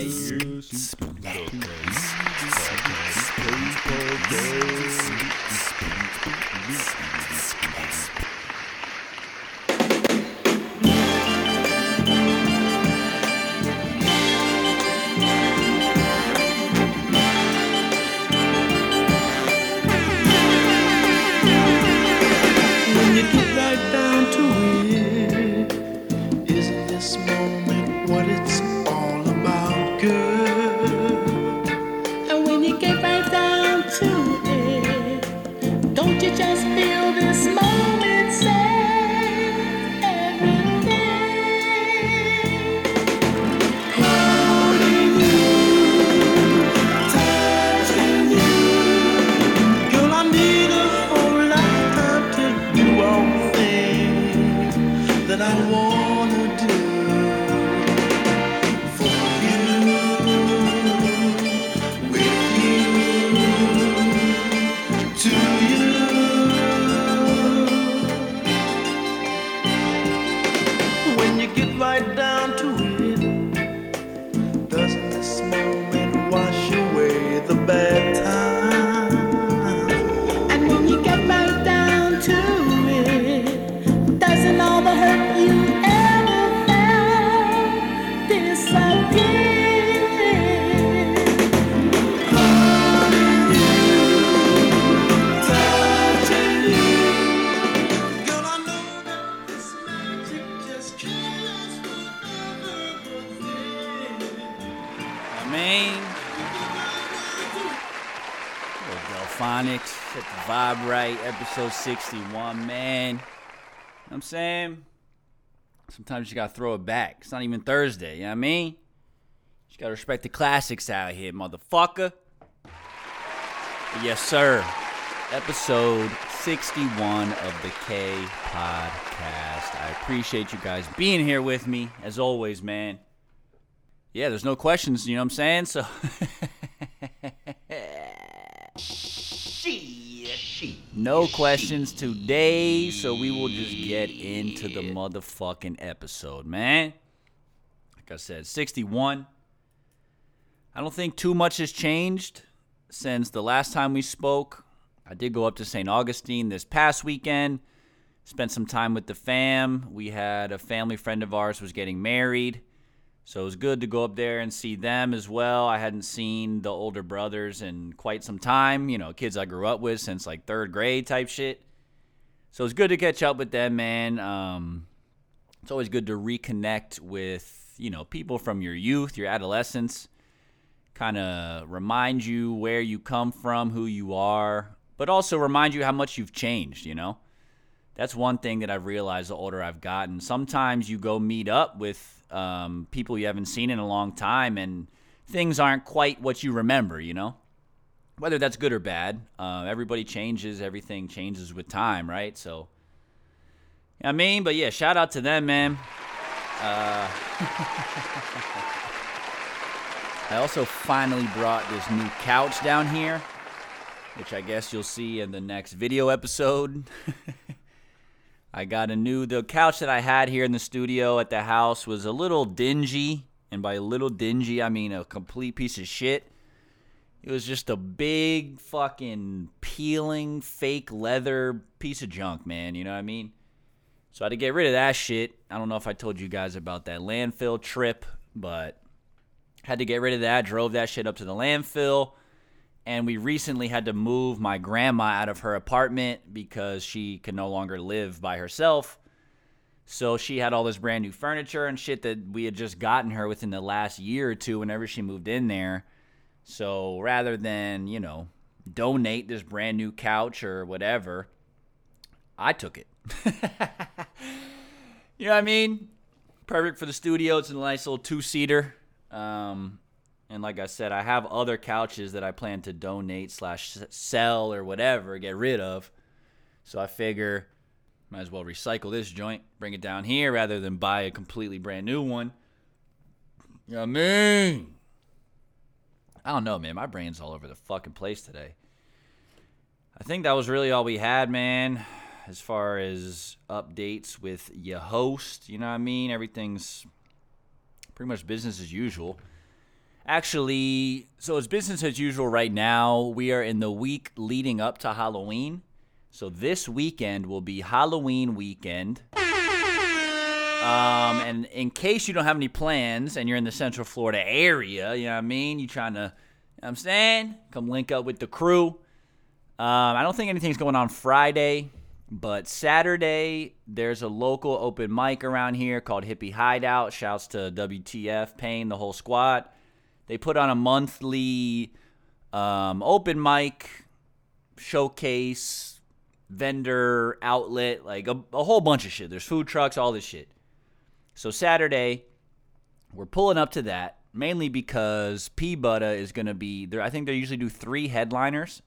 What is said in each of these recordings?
you. Episode 61, man. You know what I'm saying? Sometimes you gotta throw it back. It's not even Thursday, you know what I mean? You gotta respect the classics out here, motherfucker. Yes, sir. Episode 61 of the K Podcast. I appreciate you guys being here with me, as always, man. Yeah, there's no questions, you know what I'm saying? So No questions today, so we will just get into the motherfucking episode, man. Like I said, 61. I don't think too much has changed since the last time we spoke. I did go up to St. Augustine this past weekend. Spent some time with the fam. We had a family friend of ours was getting married. So it was good to go up there and see them as well. I hadn't seen the older brothers in quite some time, you know, kids I grew up with since like third grade type shit. So it's good to catch up with them, man. Um, it's always good to reconnect with, you know, people from your youth, your adolescence, kind of remind you where you come from, who you are, but also remind you how much you've changed, you know? That's one thing that I've realized the older I've gotten. Sometimes you go meet up with um, people you haven't seen in a long time, and things aren't quite what you remember, you know? Whether that's good or bad, uh, everybody changes, everything changes with time, right? So, I mean, but yeah, shout out to them, man. Uh, I also finally brought this new couch down here, which I guess you'll see in the next video episode. I got a new the couch that I had here in the studio at the house was a little dingy, and by a little dingy I mean a complete piece of shit. It was just a big fucking peeling fake leather piece of junk, man, you know what I mean? So I had to get rid of that shit. I don't know if I told you guys about that landfill trip, but had to get rid of that, drove that shit up to the landfill and we recently had to move my grandma out of her apartment because she could no longer live by herself. So she had all this brand new furniture and shit that we had just gotten her within the last year or two whenever she moved in there. So rather than, you know, donate this brand new couch or whatever, I took it. you know what I mean? Perfect for the studio. It's a nice little two seater. Um, And like I said, I have other couches that I plan to donate slash sell or whatever, get rid of. So I figure might as well recycle this joint, bring it down here rather than buy a completely brand new one. What I mean? I don't know, man. My brain's all over the fucking place today. I think that was really all we had, man, as far as updates with your host. You know what I mean? Everything's pretty much business as usual. Actually, so it's business as usual right now. We are in the week leading up to Halloween. So this weekend will be Halloween weekend. Um, and in case you don't have any plans and you're in the Central Florida area, you know what I mean? You're trying to, you know what I'm saying? Come link up with the crew. Um, I don't think anything's going on Friday, but Saturday there's a local open mic around here called Hippie Hideout. Shouts to WTF, Payne, the whole squad. They put on a monthly um, open mic showcase, vendor outlet, like a, a whole bunch of shit. There's food trucks, all this shit. So Saturday, we're pulling up to that mainly because P is going to be there. I think they usually do three headliners.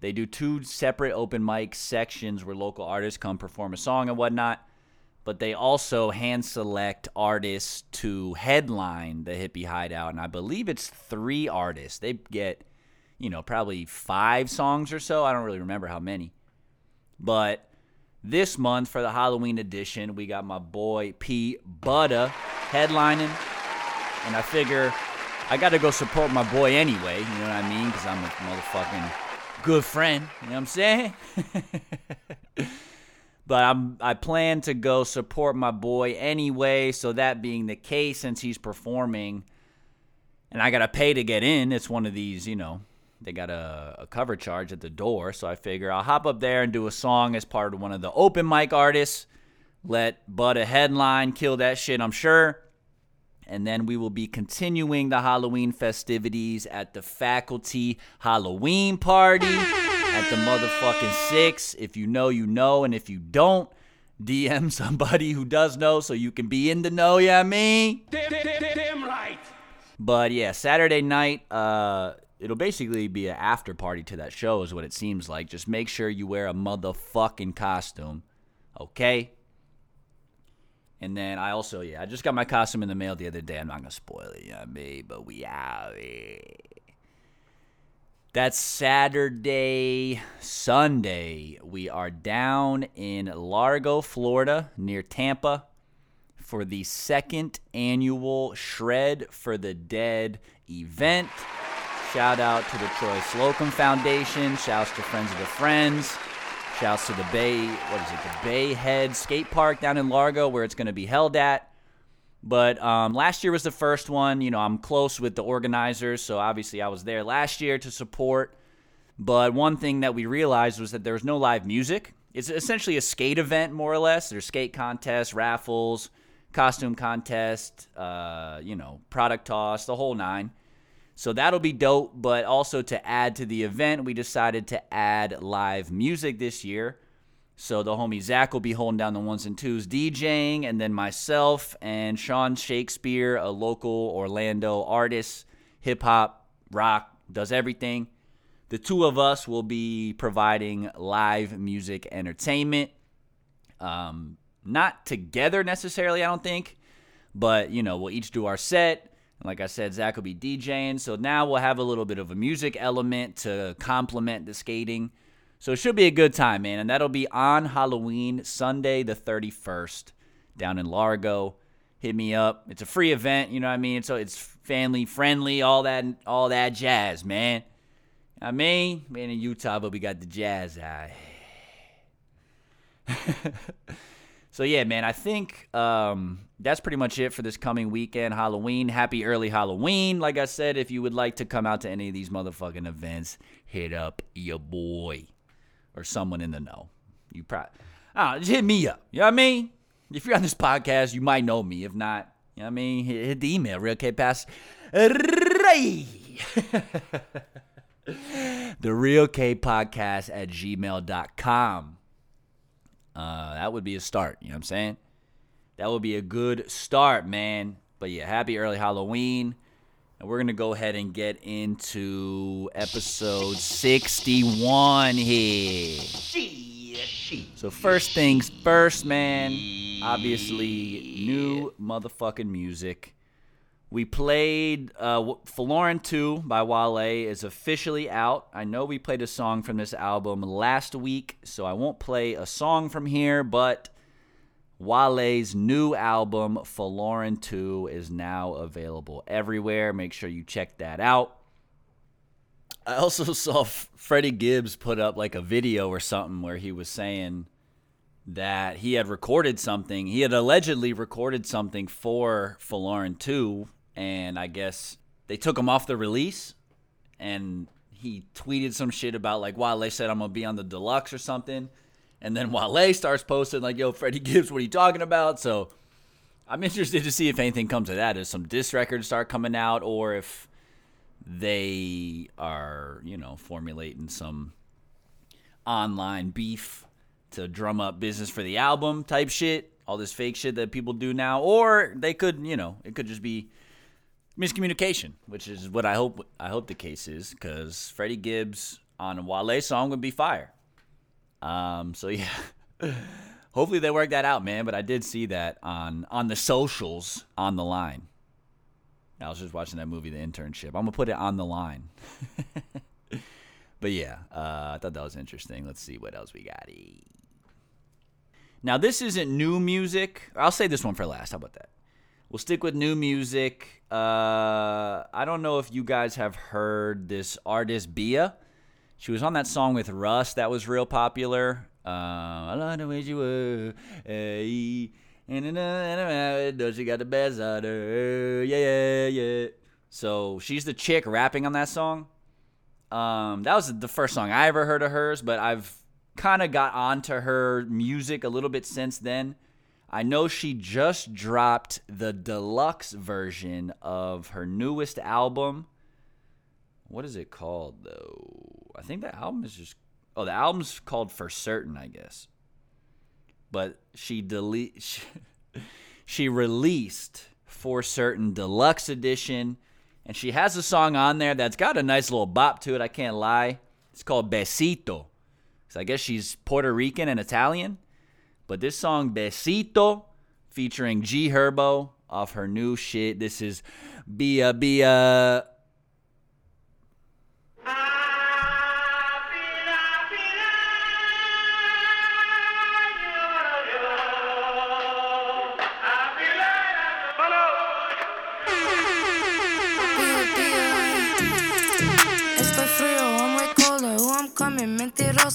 They do two separate open mic sections where local artists come perform a song and whatnot. But they also hand select artists to headline the Hippie Hideout. And I believe it's three artists. They get, you know, probably five songs or so. I don't really remember how many. But this month for the Halloween edition, we got my boy P Butta headlining. And I figure I got to go support my boy anyway. You know what I mean? Because I'm a motherfucking good friend. You know what I'm saying? but I'm I plan to go support my boy anyway. So that being the case, since he's performing, and I gotta pay to get in, it's one of these, you know, they got a, a cover charge at the door. So I figure I'll hop up there and do a song as part of one of the open mic artists. Let Butta headline, kill that shit, I'm sure. And then we will be continuing the Halloween festivities at the faculty Halloween party at the motherfucking six. If you know, you know. And if you don't, DM somebody who does know so you can be in the know, yeah, I mean? Damn right. But yeah, Saturday night, uh, it'll basically be an after party to that show, is what it seems like. Just make sure you wear a motherfucking costume, okay? And then I also, yeah, I just got my costume in the mail the other day. I'm not gonna spoil it, you know what mean? But we out. That's Saturday. Sunday, we are down in Largo, Florida, near Tampa, for the second annual Shred for the Dead event. Shout out to the Troy Slocum Foundation. Shouts to Friends of the Friends. Shouts to the Bay, what is it, the Bay Head Skate Park down in Largo, where it's going to be held at. But um, last year was the first one. You know, I'm close with the organizers, so obviously I was there last year to support. But one thing that we realized was that there was no live music. It's essentially a skate event, more or less. There's skate contests, raffles, costume contest, uh, you know, product toss, the whole nine. So that'll be dope. But also to add to the event, we decided to add live music this year. So the homie Zach will be holding down the ones and twos DJing, and then myself and Sean Shakespeare, a local Orlando artist, hip hop, rock, does everything. The two of us will be providing live music entertainment. Um, not together necessarily, I don't think, but you know, we'll each do our set. Like I said, Zach will be DJing. So now we'll have a little bit of a music element to complement the skating. So it should be a good time, man. And that'll be on Halloween, Sunday the 31st, down in Largo. Hit me up. It's a free event, you know what I mean? So it's family friendly, all that all that jazz, man. I mean, man in Utah, but we got the jazz eye. so yeah, man, I think um, that's pretty much it for this coming weekend, Halloween. Happy early Halloween. Like I said, if you would like to come out to any of these motherfucking events, hit up your boy or someone in the know. You probably, ah, just hit me up. You know what I mean? If you're on this podcast, you might know me. If not, you know what I mean? Hit, hit the email, real K Pass. The real K podcast at gmail.com. Uh, that would be a start. You know what I'm saying? That would be a good start, man. But yeah, happy early Halloween. And we're to go ahead and get into episode 61 here. So, first things first, man. Obviously, new motherfucking music. We played uh, w- Folarin 2 by Wale is officially out. I know we played a song from this album last week, so I won't play a song from here, but Wale's new album, Folarin 2, is now available everywhere. Make sure you check that out. I also saw Freddie Gibbs put up like a video or something where he was saying that he had recorded something. He had allegedly recorded something for Folarin 2, and I guess they took him off the release. And he tweeted some shit about like Wale said I'm gonna be on the deluxe or something. And then Wale starts posting like, "Yo, Freddie Gibbs, what are you talking about?" So I'm interested to see if anything comes of that. If some diss records start coming out, or if they are, you know, formulating some online beef to drum up business for the album type shit. All this fake shit that people do now, or they could, you know, it could just be miscommunication, which is what I hope. I hope the case is because Freddie Gibbs on a Wale song would be fire. Um, so yeah, hopefully they work that out, man. But I did see that on on the socials on the line. I was just watching that movie, The Internship. I'm gonna put it on the line. but yeah, uh, I thought that was interesting. Let's see what else we got. Now this isn't new music. I'll say this one for last. How about that? We'll stick with new music. Uh, I don't know if you guys have heard this artist Bia. She was on that song with Russ that was real popular. Uh, I love the way you were. And she got the best out her. Yeah, yeah, yeah. So she's the chick rapping on that song. Um, that was the first song I ever heard of hers, but I've kind of got onto her music a little bit since then. I know she just dropped the deluxe version of her newest album. What is it called though? I think the album is just oh, the album's called For Certain, I guess. But she delete she, she released For Certain deluxe edition and she has a song on there that's got a nice little bop to it, I can't lie. It's called Besito. So I guess she's Puerto Rican and Italian. But this song Besito featuring G Herbo off her new shit. This is Bia Bia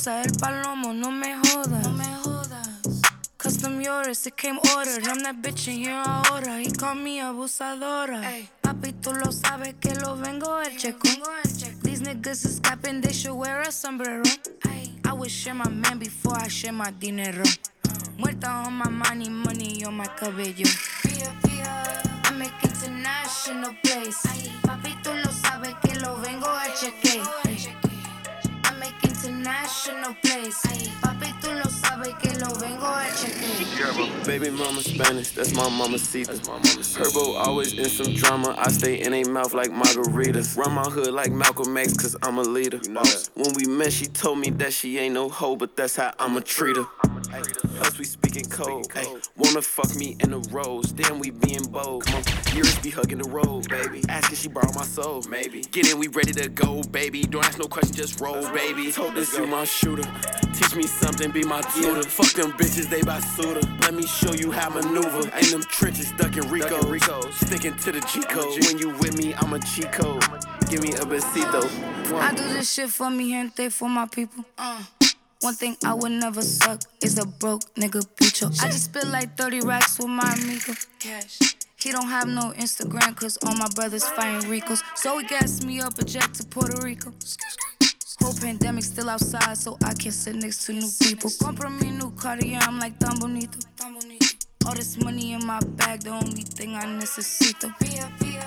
El palomo, no me jodas. No me jodas. Custom yours, it came ordered. I'm that bitch in here ahora. He called me abusadora. Papi, tú lo sabes que lo vengo el checo. These niggas is capping, they should wear a sombrero. I would share my man before I share my dinero. Muerta on my money, money on my cabello. I make international place. Papi, tú lo sabes que lo vengo a cheque. I make international place. Papi, tú lo sabes que lo vengo a cheque. Baby mama Spanish, that's my mama Sita. Herbo always in some drama. I stay in a mouth like margaritas. Run my hood like Malcolm X, cause I'm a leader. When we met, she told me that she ain't no hoe, but that's how I'ma treat her. Plus we speaking code. Ay, wanna fuck me in the rose. Damn, we being bold. Come on, years be hugging the road, baby. Asking she borrow my soul, maybe. Get in, we ready to go, baby. Don't ask no question, just roll, baby. Told this you my shooter. Teach me something, be my tutor. Fuck them bitches, they buy suitor. Let me show you how maneuver. Ain't them trenches stuck in Rico. Sticking to the G code. When you with me, I'm a cheat code. Give me a besito. I do this shit for me, gente, for my people. Uh. One thing I would never suck is a broke nigga bicho. I just spit like 30 racks with my amigo. Cash. He don't have no Instagram cause all my brothers fighting Ricos. So he gassed me up a jet to Puerto Rico. Whole pandemic still outside, so I can sit next to new people. Compra me new Cartier, I'm like tan bonito. All this money in my bag, the only thing I necesito. Pia, pia,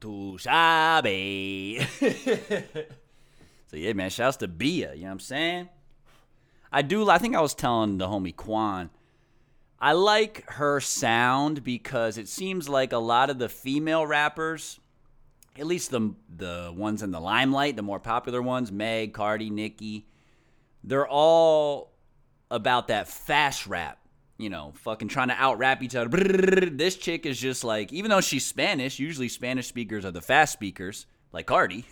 Tú sabes. so yeah, man, shouts to Bia, you know what I'm saying? I do I think I was telling the homie Quan, I like her sound because it seems like a lot of the female rappers, at least the the ones in the limelight, the more popular ones, Meg, Cardi, Nicki, they're all about that fast rap. You know, fucking trying to out rap each other. This chick is just like, even though she's Spanish, usually Spanish speakers are the fast speakers, like Cardi.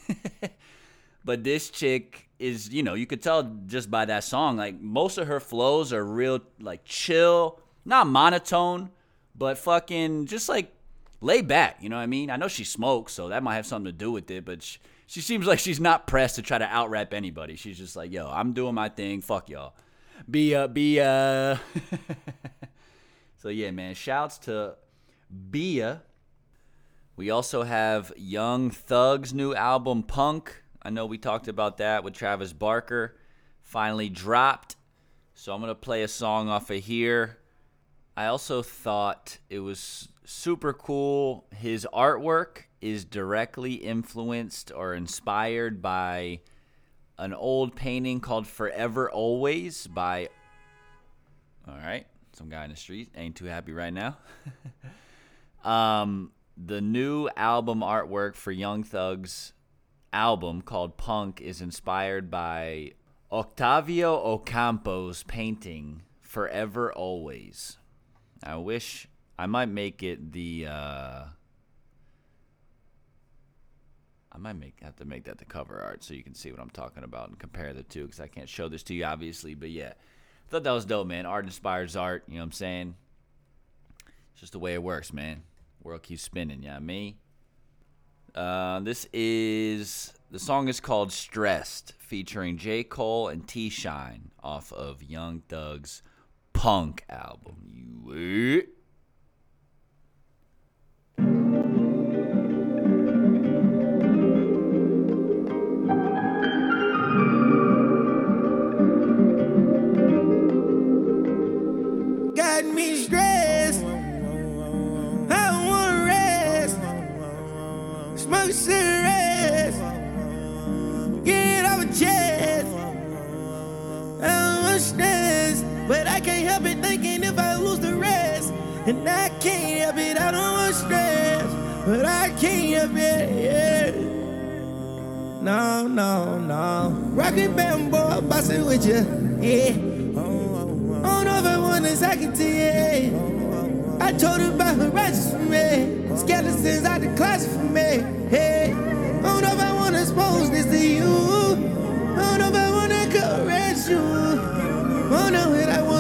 but this chick is, you know, you could tell just by that song, like most of her flows are real, like chill, not monotone, but fucking just like lay back. You know what I mean? I know she smokes, so that might have something to do with it, but she, she seems like she's not pressed to try to out rap anybody. She's just like, yo, I'm doing my thing. Fuck y'all. Be uh, be uh. so yeah, man. Shouts to Bia. We also have Young Thug's new album Punk. I know we talked about that with Travis Barker. Finally dropped. So I'm to play a song off of here. I also thought it was super cool. His artwork is directly influenced or inspired by an old painting called Forever Always by. All right, some guy in the street ain't too happy right now. um, the new album artwork for Young Thug's album called Punk is inspired by Octavio Ocampo's painting Forever Always. I wish I might make it the. Uh, I might make have to make that the cover art so you can see what I'm talking about and compare the two because I can't show this to you obviously, but yeah, I thought that was dope, man. Art inspires art. You know what I'm saying? It's just the way it works, man. World keeps spinning. Yeah, you know me. Uh, this is the song is called "Stressed," featuring J. Cole and T-Shyne off of Young Thug's Punk album. You. But I can't help it. No, no, no. Rockin' bamboo, bustin' with you, yeah. Don't know if I want to it to you. I told her about her righteous for me. Skeletons out the closet for me. Hey, I don't know if I want to expose this to you. I don't know if I to caress you. I don't know what I want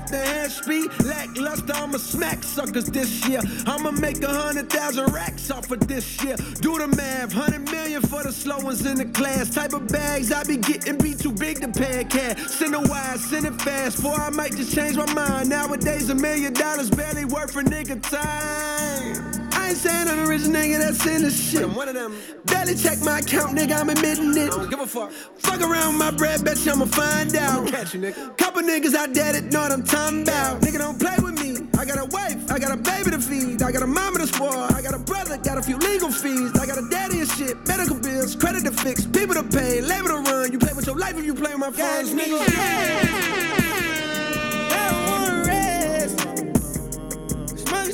a trigger if the hand speed. Lackluster, I'ma smack suckers this year. I'ma make a hundred thousand racks off of this year. Do the math, hundred million for the slow ones in the class. Type of bags I be getting be too big to pay a cat. Send a wire, send it fast, for I might just change my mind. Nowadays, a million dollars barely worth a nigga time. I ain't saying I'm the rich nigga that's in the shit. I'm one of them. Barely check my account, nigga, I'm admitting it. Don't give a fuck. Fuck around with my bread, bet you I'ma find out. Catch you, nigga. Couple niggas out there that know what I'm talking about. Nigga, don't play with me. I got a wife, I got a baby to feed, I got a mama to spoil, I got a brother, got a few legal fees, I got a daddy and shit, medical bills, credit to fix, people to pay, labor to run. You play with your life if you play with my funds, me nigga. I don't wanna rest.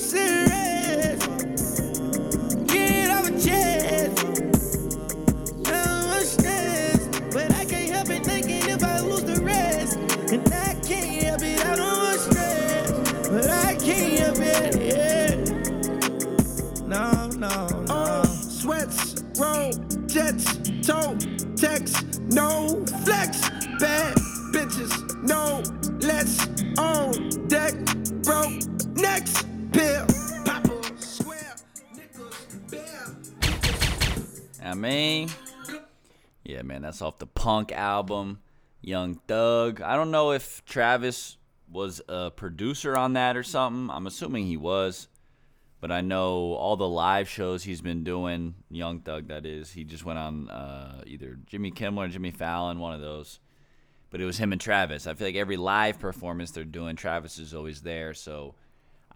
Cigarettes. And I can't help it, I don't want stress, but I can't help it, yeah. No, no, no. Uh, sweats, roll, jets, toe, text, no flex, bad bitches, no let's on deck, broke, next bill, papa, square, nickels, bear. I mean, yeah, man, that's off the Punk album, Young Thug. I don't know if Travis was a producer on that or something. I'm assuming he was, but I know all the live shows he's been doing, Young Thug, that is. He just went on uh, either Jimmy Kimmel or Jimmy Fallon, one of those. But it was him and Travis. I feel like every live performance they're doing, Travis is always there. So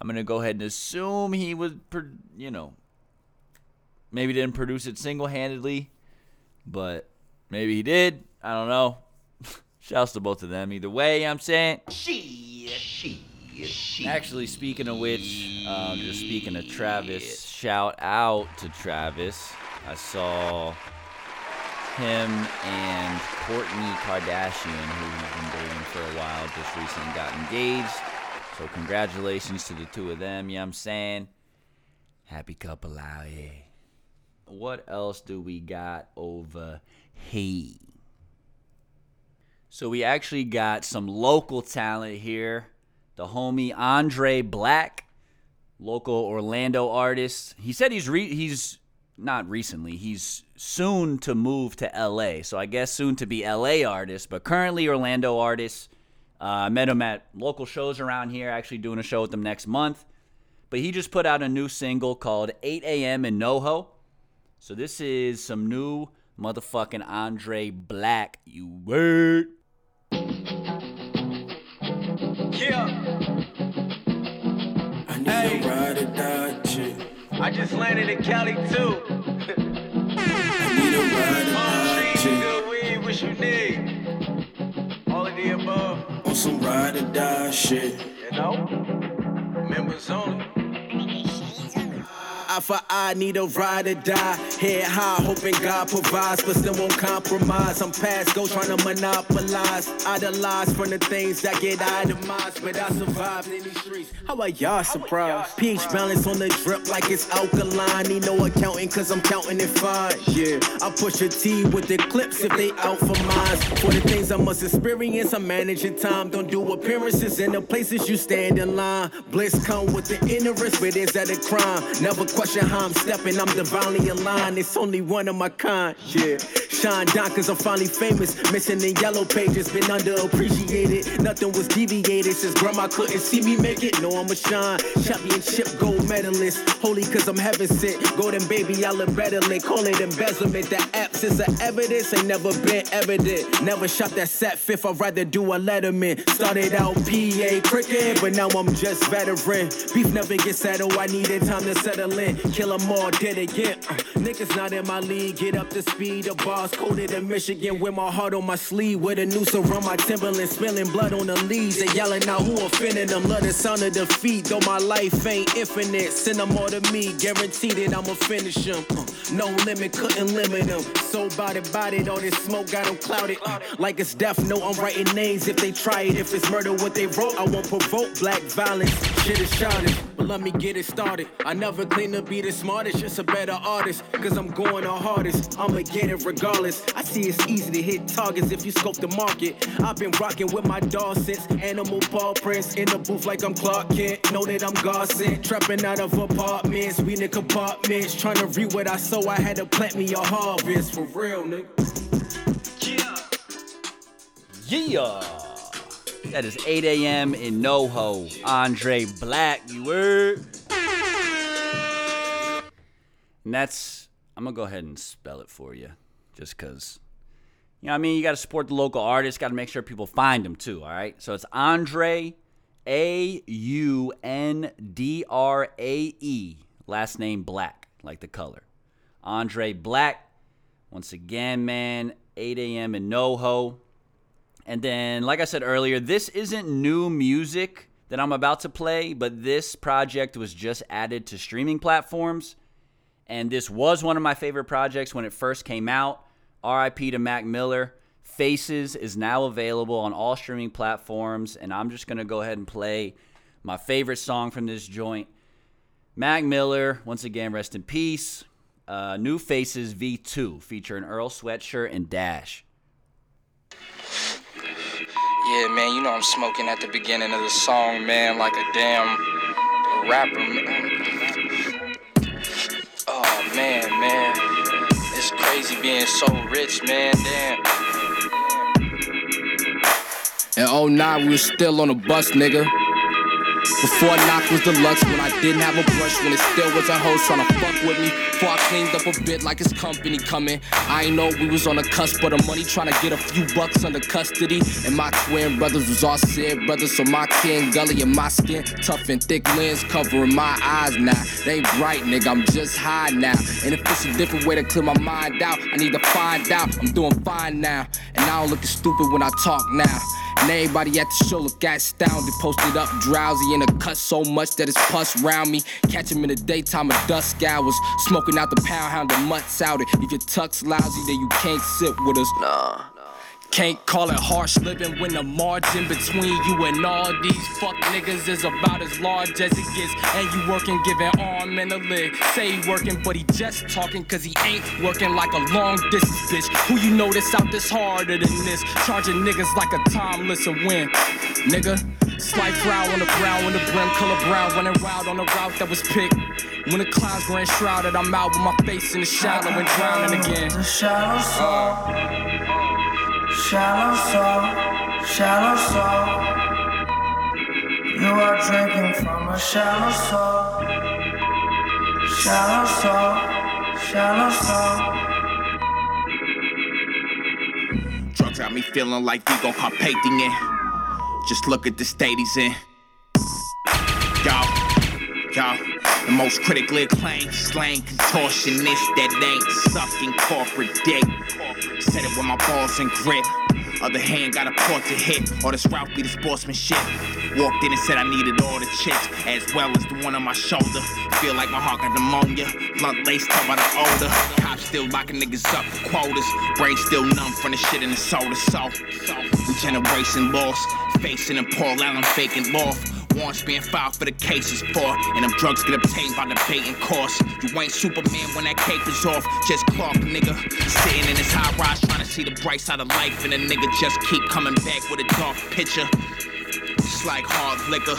I'm gonna go ahead and assume he was, you know, maybe didn't produce it single handedly, but maybe he did. I don't know. Shouts to both of them. Either way, I'm saying. She, she, she. Actually, speaking of which, um, just speaking of Travis, shout out to Travis. I saw him and Kourtney Kardashian, who he's been dating for a while, just recently got engaged. So congratulations to the two of them. You know what I'm saying? Happy couple out here. What else do we got over here? So we actually got some local talent here. The homie Aundrae Black, local Orlando artist. He said he's re- he's not recently. He's soon to move to LA. So I guess soon to be LA artist, but currently Orlando artist. Uh, I met him at local shows around here. Actually doing a show with him next month. But he just put out a new single called 8 a.m. in NoHo. So this is some new motherfucking Aundrae Black. You word. I need a ride or die chick. I just landed in Cali too. I need a ride or die chick. good weed, what you need? All of the above, On some ride or die shit. you know? Members only. Eye for eye, need a ride or die. Head high, hoping God provides, but still won't compromise. I'm past go trying to monopolize. Idolize from the things that get itemized, but I survived in these streets. How are y'all surprised? Peach balance on the drip like it's alkaline. Need no accounting, cause I'm counting it fine. Yeah, I push a T with the clips if they out for mines. For the things I must experience, I'm managing time. Don't do appearances in the places you stand in line. Bliss come with the interest, but is that a crime? Never question how I'm stepping, I'm divinely aligned. It's only one of my kind, yeah. Shine down cause I'm finally famous. Missing the yellow pages, been underappreciated. Nothing was deviated since grandma couldn't see me make it. No, I'm a shine. Championship gold medalist. Holy cause I'm heaven sent. Golden baby, I look better than call it embezzlement. The absence of evidence ain't never been evident. Never shot that set fifth, I'd rather do a letterman. Started out PA cricket, but now I'm just veteran. Beef never gets settled, I needed time to settle in. Kill 'em all, did again. Uh, niggas not in my league, get up to speed. The boss coded in Michigan with my heart on my sleeve. With a noose around my Timberland, spilling blood on the leaves. They yelling out who offending them. Love the sound of defeat, though my life ain't infinite. Send them all to me, guaranteed that I'ma finish them. Uh, no limit, couldn't limit them. So body bodied, all this smoke got them clouded. Uh, like it's death no, I'm writing names if they try it. If it's murder, what they wrote, I won't provoke black violence. Shit is shouted, but let me get it started. I never claim to be the smartest, just a better artist. Cause I'm going the hardest, I'ma get it regardless. I see it's easy to hit targets if you scope the market. I've been rocking with my dog since animal paw prints. In the booth like I'm Clark Kent, know that I'm God sent. Trapping out of apartments, we in compartments. Trying to read what I sow, I had to plant me a harvest. For real, nigga. Yeah. That is 8 a.m. in NoHo. Aundrae Black, you word. And that's, I'm going to go ahead and spell it for you. Just because, you know I mean? You got to support the local artists, got to make sure people find them too, all right? So it's Aundrae, A U N D R A E, last name Black, like the color. Aundrae Black. Once again, man, 8 a.m. in NoHo. And then, like I said earlier, this isn't new music that I'm about to play, but this project was just added to streaming platforms. And this was one of my favorite projects when it first came out. RIP to Mac Miller. Faces is now available on all streaming platforms. And I'm just going to go ahead and play my favorite song from this joint. Mac Miller, once again, rest in peace. Uh, New Faces V2 featuring Earl Sweatshirt and Dash. Yeah, man, you know I'm smoking at the beginning of the song, man, like a damn rapper. Man. Man, man. It's crazy being so rich, man, damn. In 09, we was still on the bus, nigga. Before knock was deluxe, when I didn't have a brush, when it still was a host trying to fuck with me. Before I cleaned up a bit like his company coming. I ain't know we was on the cusp, but the money trying to get a few bucks under custody. And my twin brothers was all said brothers, so my kin gully and my skin tough and thick lens covering my eyes now. They bright, nigga, I'm just high now. And if it's a different way to clear my mind out, I need to find out. I'm doing fine now, and I don't look stupid when I talk now. And everybody at the show look astounded. Posted up drowsy in a cut so much that it's pus round me. Catch him in the daytime of dusk hours. Smoking out the pound hound, the mutts out it. If your tuck's lousy, then you can't sit with us. Nah. Can't call it harsh living when the margin between you and all these fuck niggas is about as large as it gets. And you working, giving arm and a leg. Say he working, but he just talking cause he ain't working like a long distance bitch. Who you know that's out this harder than this? Charging niggas like a timeless a win. Nigga, slight frown on the brown when the brim color brown, running wild on the route that was picked. When the clouds were enshrouded, I'm out with my face in the shallow and drowning again. The shallow soul. Uh, Shallow soul, shallow soul. You are drinking from a shallow soul. Shallow soul, shallow soul. Drugs got me feeling like Vigo Carpathian. Just look at the state he's in. Y'all, y'all, the most critically acclaimed slang contortionist that ain't sucking corporate dick. Said it with my balls and grip. Other hand got a port to hit, or this route be the sportsmanship. Walked in and said I needed all the chicks, as well as the one on my shoulder. Feel like my heart got pneumonia, blunt lace up by the odor. Cops still locking niggas up for quotas. Brain still numb from the shit in the soda. So, we generation lost, facing a Paul Allen faking loft. Warrants being filed for the cases for, and them drugs get obtained by the baiting course. You ain't Superman when that cape is off, just Clark, nigga. Sitting in his high rise trying to see the bright side of life, and a nigga just keep coming back with a dark picture. It's like hard liquor.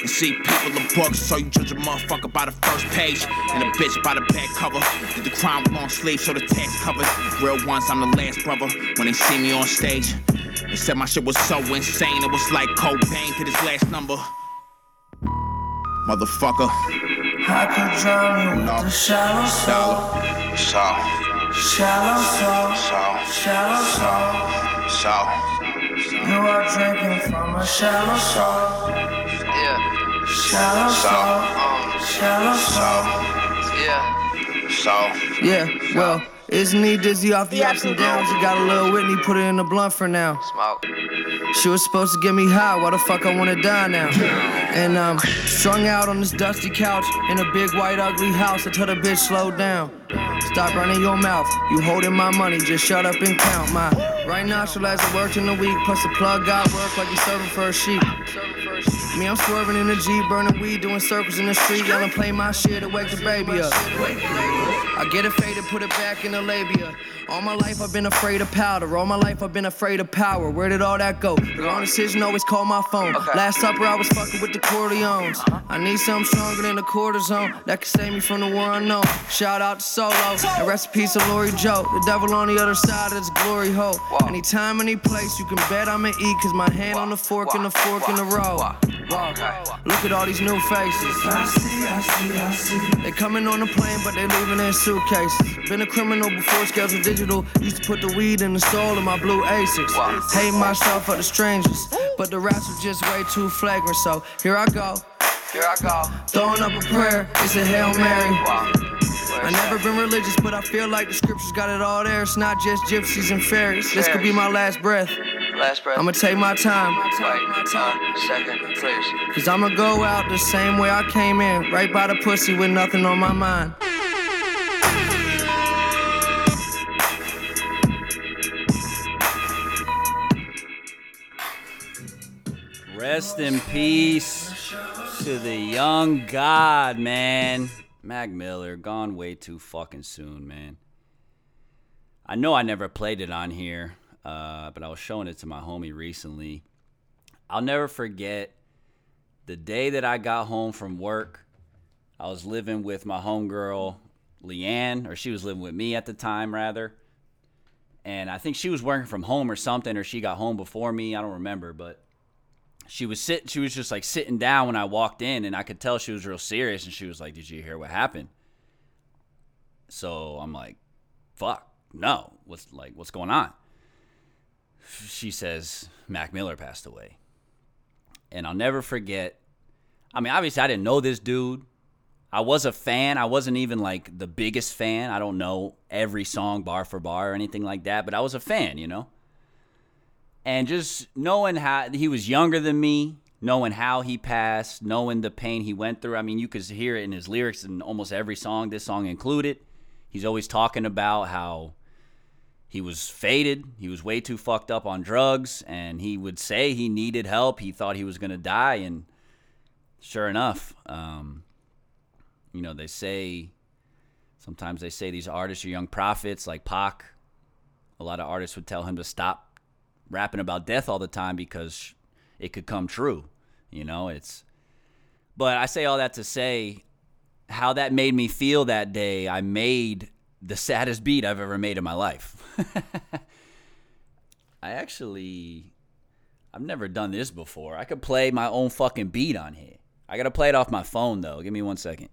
And see, people are books, so you judge a motherfucker by the first page, and a bitch by the back cover. Did the crime with long sleeves, so the text covers. Real ones, I'm the last brother. When they see me on stage, they said my shit was so insane, it was like Cobain to this last number. Motherfucker. I could drown you with the shallow soul. So, Shallow soul, so, shallow soul. so. You are drinking from a shallow soul. Yeah, Shallow soul, um. shallow soul. yeah. So, Yeah, well, isn't he dizzy off the ups and downs? He got a little Whitney, put it in the blunt for now. Smoke. She was supposed to get me high, why the fuck I wanna die now? And um, strung out on this dusty couch in a big white ugly house. I tell the bitch slow down. Stop running your mouth. You holding my money, just shut up and count my right nostril as it worked in the week. Plus the plug got work like he's serving for a sheep. Me, I'm swerving in the Jeep, burning weed, doing circles in the street, yelling, play my shit to wake the baby up. I get it faded, put it back in the labia. All my life I've been afraid of powder. All my life I've been afraid of power. Where did all that go? The wrong decision always call my phone. Last supper I was fucking with the Corleones. Uh-huh. I need something stronger than the cortisone that can save me from the war unknown. Shout out to Solo and peace to Lori Joe. The devil on the other side of this glory hole. Anytime, any place, you can bet I'ma eat. Cause my hand on the fork and the fork in the road. Look at all these new faces. They coming on the plane, but they leaving in suitcases. Been a criminal before scheduled digital. Used to put the weed in the soul of my blue Asics. Hate myself for the strangers, but the raps were just way too flagrant. So here I go. Here I go. Throwing up a prayer, it's a Hail Mary. I never been religious, but I feel like the scriptures got it all there. It's not just gypsies and fairies. This could be my last breath. Last breath. I'ma take my time. Wait, second, please. Cause I'ma go out the same way I came in, right by the pussy with nothing on my mind. Rest in peace to the young god, man. Mac Miller, gone way too fucking soon, man. I know I never played it on here, uh, but I was showing it to my homie recently. I'll never forget the day that I got home from work. I was living with my homegirl, Leanne, or she was living with me at the time, rather. And I think she was working from home or something, or she got home before me. I don't remember, but she was sit she was just like sitting down when I walked in and I could tell she was real serious and she was like, "Did you hear what happened?" So I'm like, "Fuck. No. What's like what's going on?" She says Mac Miller passed away. And I'll never forget I mean, obviously I didn't know this dude. I was a fan. I wasn't even like the biggest fan. I don't know every song bar for bar or anything like that, but I was a fan, you know? And just knowing how he was younger than me, knowing how he passed, knowing the pain he went through. I mean, you could hear it in his lyrics in almost every song, this song included. He's always talking about how he was faded, he was way too fucked up on drugs, and he would say he needed help. He thought he was going to die, and sure enough, um, you know, they say sometimes they say these artists are young prophets like Pac. A lot of artists would tell him to stop rapping about death all the time because it could come true. You know, it's. But I say all that to say how that made me feel that day. I made the saddest beat I've ever made in my life. I actually. I've never done this before. I could play my own fucking beat on here. I gotta play it off my phone though. Give me one second.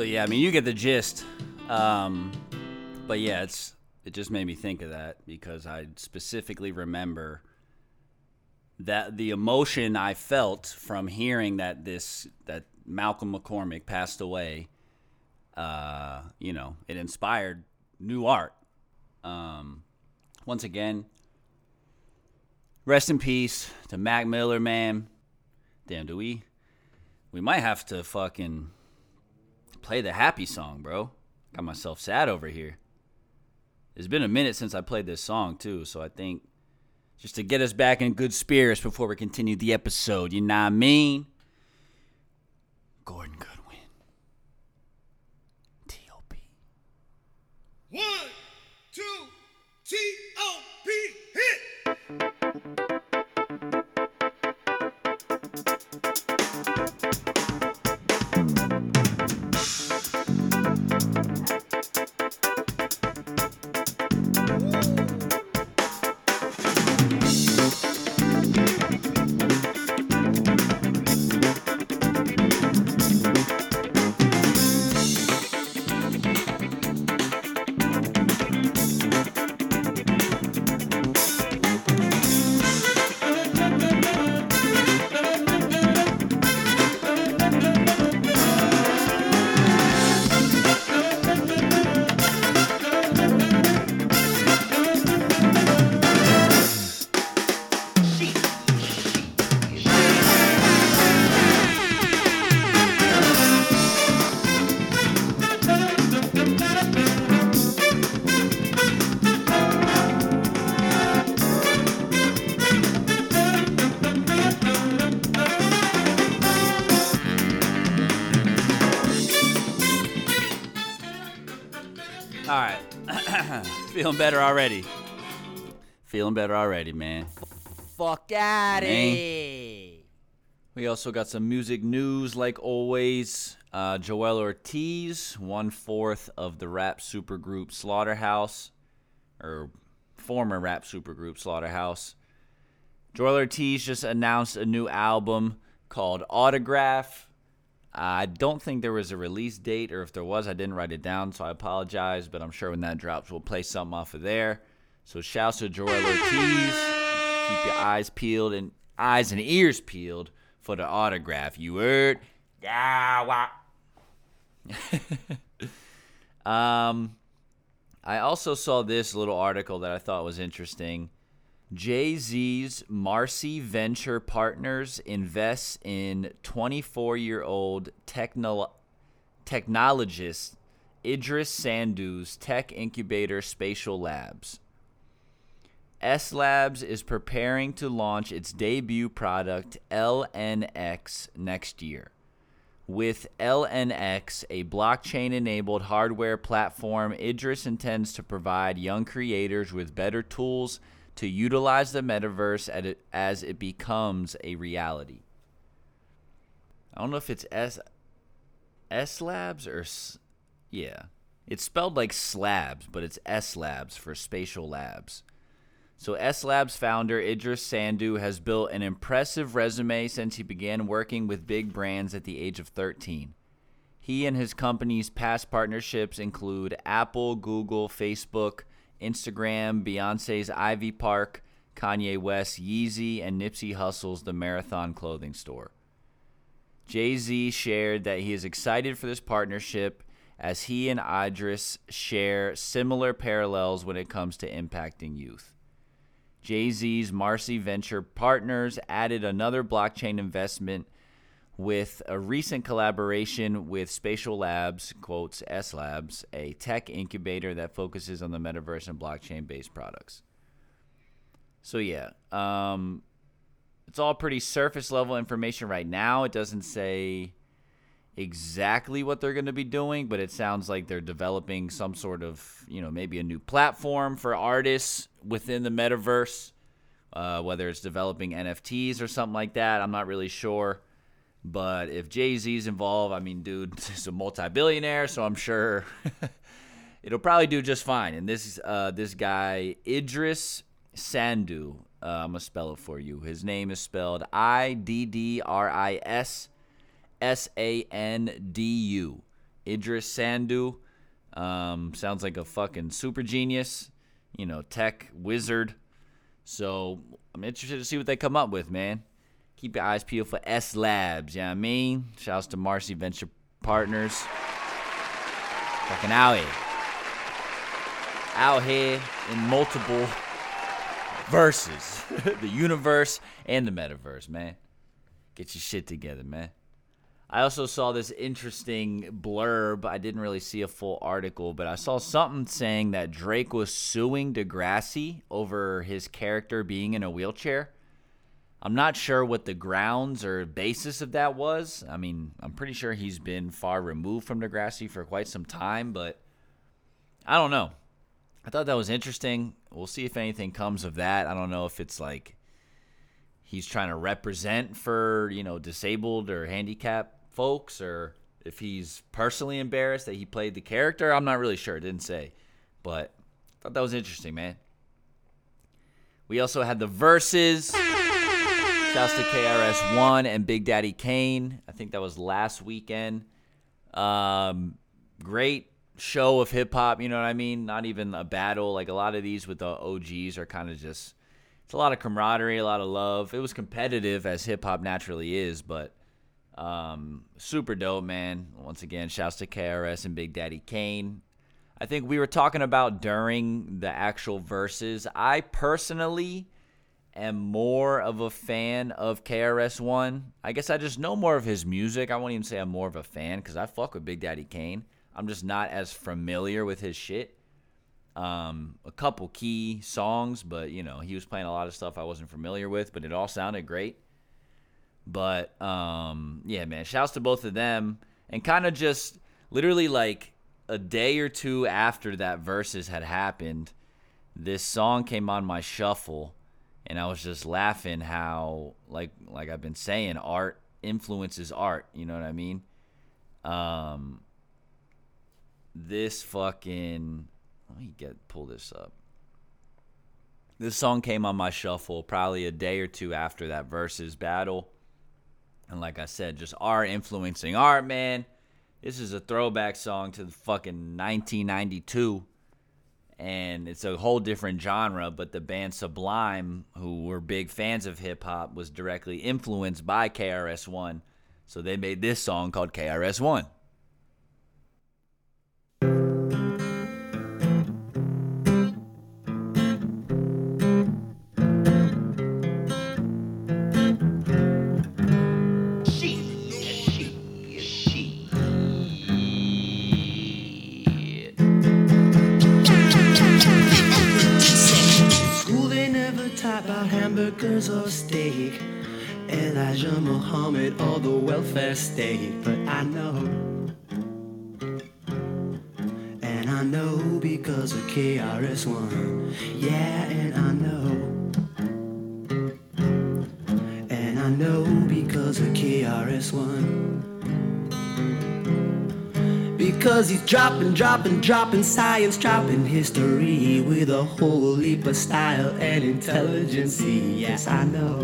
So yeah, I mean, you get the gist. Um, but yeah, it's it just made me think of that because I specifically remember that the emotion I felt from hearing that this that Malcolm McCormick passed away. Uh, you know, it inspired new art. Um, once again, rest in peace to Mac Miller, man. Damn, do we? We might have to fucking play the happy song, bro. Got myself sad over here. It's been a minute since I played this song too, so I think just to get us back in good spirits before we continue the episode, you know what I mean? Gordon Goodwin. T.O.P. One, two, Feeling better already. Feeling better already, man. Fuck out Man. We also got some music news, like always. Uh, Joel Ortiz, one fourth of the rap supergroup Slaughterhouse, or former rap supergroup Slaughterhouse. Joel Ortiz just announced a new album called Autograph. I don't think there was a release date, or if there was, I didn't write it down, so I apologize. But I'm sure when that drops, we'll play something off of there. So shouts to Joel Ortiz. Keep your eyes peeled and eyes and ears peeled for the autograph. You heard? Yeah. Wah. um, I also saw this little article that I thought was interesting. Jay Z's Marcy Venture Partners invests in 24 year old techno- technologist Iddris Sandu's tech incubator Spatial Labs. S Labs is preparing to launch its debut product LNX next year. With LNX, a blockchain enabled hardware platform, Iddris intends to provide young creators with better tools to utilize the metaverse as it becomes a reality. I don't know if it's S S Labs or S- yeah. It's spelled like slabs, but it's S Labs for spatial labs. So S Labs founder Iddris Sandu has built an impressive resume since he began working with big brands at the age of 13. He and his company's past partnerships include Apple, Google, Facebook, Instagram, Beyonce's Ivy Park, Kanye West, Yeezy, and Nipsey Hussle's The Marathon clothing store. Jay Z shared that he is excited for this partnership as he and Iddris share similar parallels when it comes to impacting youth. Jay Z's Marcy Venture Partners added another blockchain investment with a recent collaboration with Spatial Labs, quotes S Labs, a tech incubator that focuses on the metaverse and blockchain based products. So, yeah, um, it's all pretty surface level information right now. It doesn't say exactly what they're going to be doing, but it sounds like they're developing some sort of, you know, maybe a new platform for artists within the metaverse, uh, whether it's developing NFTs or something like that. I'm not really sure. But if Jay Z's involved, I mean, dude, he's a multi-billionaire, so I'm sure it'll probably do just fine. And this uh, this guy Iddris Sandu, uh, I'm gonna spell it for you. His name is spelled I D D R I S S A N D U. Iddris Sandu. Um, sounds like a fucking super genius, you know, tech wizard. So I'm interested to see what they come up with, man. Keep your eyes peeled for S Labs, you know what I mean? Shouts to Marcy Venture Partners. Fucking out here. Out here in multiple verses. the universe and the metaverse, man. Get your shit together, man. I also saw this interesting blurb. I didn't really see a full article, but I saw something saying that Drake was suing Degrassi over his character being in a wheelchair. I'm not sure what the grounds or basis of that was. I mean, I'm pretty sure he's been far removed from Degrassi for quite some time, but I don't know. I thought that was interesting. We'll see if anything comes of that. I don't know if it's like he's trying to represent for, you know, disabled or handicapped folks or if he's personally embarrassed that he played the character. I'm not really sure. It didn't say. But I thought that was interesting, man. We also had the Verzuz. Shouts to KRS1 and Big Daddy Kane. I think that was last weekend. Um, great show of hip hop, you know what I mean? Not even a battle. Like a lot of these with the OGs are kind of just it's a lot of camaraderie, a lot of love. It was competitive as hip hop naturally is, but um, super dope, man. Once again, shouts to KRS and Big Daddy Kane. I think we were talking about during the actual Verzuz. I personally am more of a fan of KRS-One. I guess I just know more of his music. I won't even say I'm more of a fan because I fuck with Big Daddy Kane. I'm just not as familiar with his shit. Um, a couple key songs, but you know he was playing a lot of stuff I wasn't familiar with, but it all sounded great. But um, yeah, man, shouts to both of them, and kind of just literally like a day or two after that Verzuz had happened, this song came on my shuffle and I was just laughing how like like I've been saying art influences art, you know what I mean? Um this fucking let me get pull this up. This song came on my shuffle probably a day or two after that Verzuz battle. And like I said, just art influencing art, man. This is a throwback song to the fucking 1992 and it's a whole different genre. But the band Sublime, who were big fans of hip hop, was directly influenced by KRS One, so they made this song called KRS One. Hamburgers or steak. Elijah Muhammad or the welfare state. But I know. And I know because of KRS-One. Yeah, and I know. And I know because of KRS-One. Because he's dropping, dropping, dropping science, dropping history with a whole heap of style and intelligence. Yes, I know.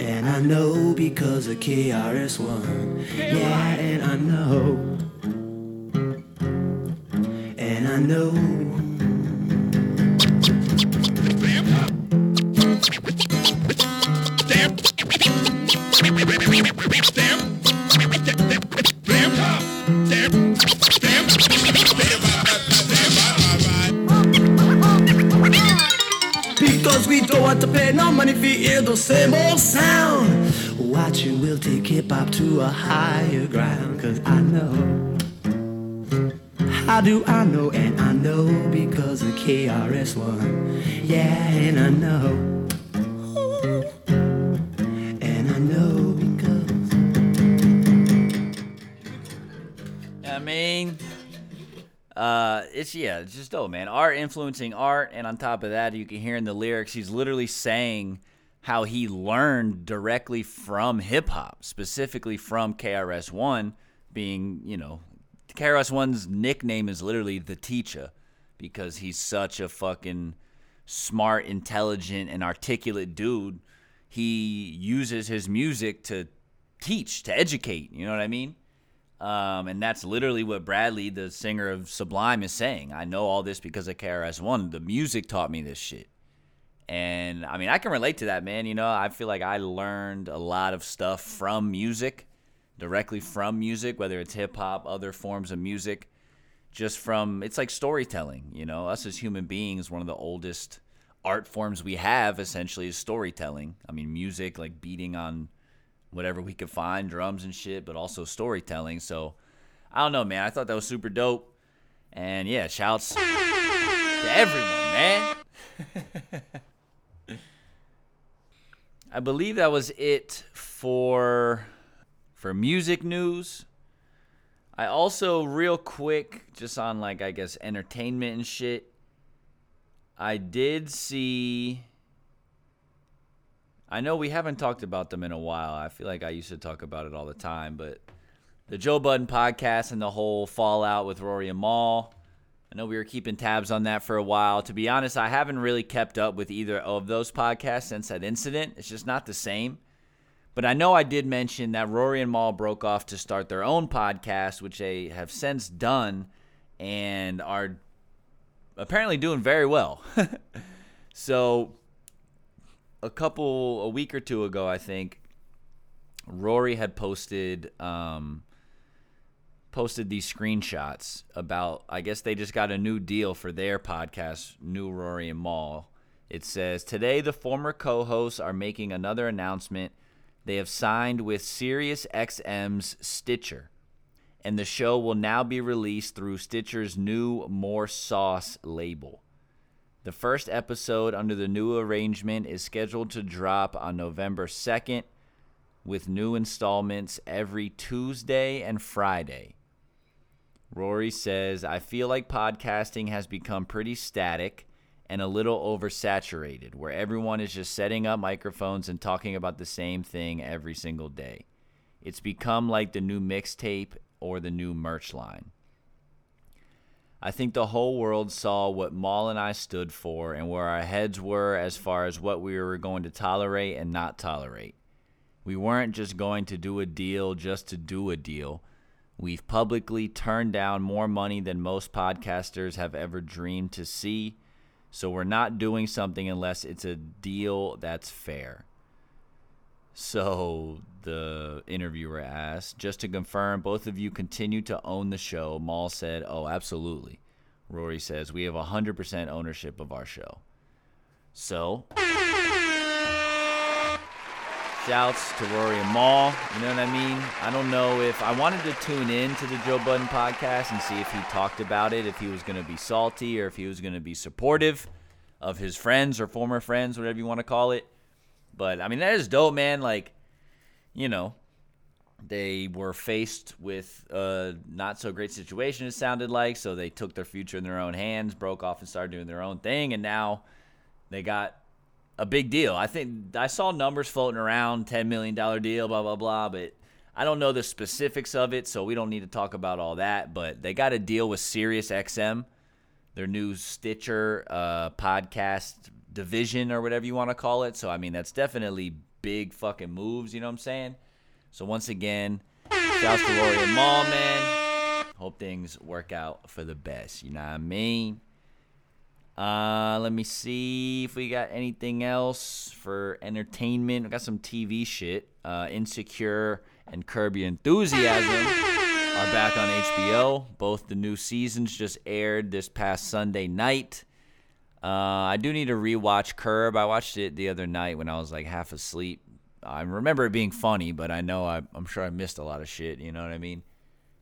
And I know because of KRS-One. Yeah, and I know. And I know. No hear the same old sound. Watching will take hip hop to a higher ground. Cause I know. How do I know? And I know because of KRS-One. Yeah, and I know. And I know because. I mean, uh, it's yeah, it's just dope, man. Art influencing art, and on top of that, you can hear in the lyrics, he's literally saying how he learned directly from hip hop, specifically from KRS One, being you know, KRS One's nickname is literally the teacher because he's such a fucking smart, intelligent, and articulate dude. He uses his music to teach, to educate. You know what I mean? Um, and that's literally what Bradley, the singer of Sublime, is saying. I know all this because of KRS One. The music taught me this shit. And I mean, I can relate to that, man. You know, I feel like I learned a lot of stuff from music, directly from music, whether it's hip hop, other forms of music, just from it's like storytelling. You know, us as human beings, one of the oldest art forms we have essentially is storytelling. I mean, music, like beating on whatever we could find, drums and shit, but also storytelling. So I don't know, man. I thought that was super dope. And yeah, shouts to everyone, man. I believe that was it for for music news. I also real quick just on like I guess entertainment and shit. I did see I know we haven't talked about them in a while. I feel like I used to talk about it all the time, but the Joe Budden podcast and the whole fallout with Rory and Mal. I know we were keeping tabs on that for a while. To be honest, I haven't really kept up with either of those podcasts since that incident. It's just not the same. But I know I did mention that Rory and Mal broke off to start their own podcast, which they have since done and are apparently doing very well. so a couple a week or two ago, I think Rory had posted um, posted these screenshots about. I guess they just got a new deal for their podcast, New Rory and Mal. It says today the former co-hosts are making another announcement. They have signed with SiriusXM's Stitcher, and the show will now be released through Stitcher's new More Sauce label. The first episode under the new arrangement is scheduled to drop on November 2nd, with new installments every Tuesday and Friday. Rory says, I feel like podcasting has become pretty static and a little oversaturated, where everyone is just setting up microphones and talking about the same thing every single day. It's become like the new mixtape or the new merch line. I think the whole world saw what Mal and I stood for and where our heads were as far as what we were going to tolerate and not tolerate. We weren't just going to do a deal just to do a deal. We've publicly turned down more money than most podcasters have ever dreamed to see. So we're not doing something unless it's a deal that's fair. So the interviewer asked, just to confirm, both of you continue to own the show. Mal said, Oh, absolutely. Rory says, We have 100% ownership of our show. So, shouts to Rory and Mal. You know what I mean? I don't know if I wanted to tune in to the Joe Budden podcast and see if he talked about it, if he was going to be salty or if he was going to be supportive of his friends or former friends, whatever you want to call it. But I mean, that is dope, man. Like, you know, they were faced with a not so great situation, it sounded like. So they took their future in their own hands, broke off, and started doing their own thing. And now they got a big deal. I think I saw numbers floating around $10 million deal, blah, blah, blah. But I don't know the specifics of it. So we don't need to talk about all that. But they got a deal with SiriusXM, their new Stitcher uh, podcast division or whatever you want to call it. So, I mean, that's definitely big fucking moves. You know what I'm saying? So once again, shouts to Rory and Mal, man. Hope things work out for the best. You know what I mean? Uh, let me see if we got anything else for entertainment. We got some TV shit. Uh, Insecure and Curb Your Enthusiasm are back on HBO. Both the new seasons just aired this past Sunday night. Uh, I do need to rewatch Curb. I watched it the other night when I was like half asleep. I remember it being funny, but I know I, I'm sure I missed a lot of shit. You know what I mean?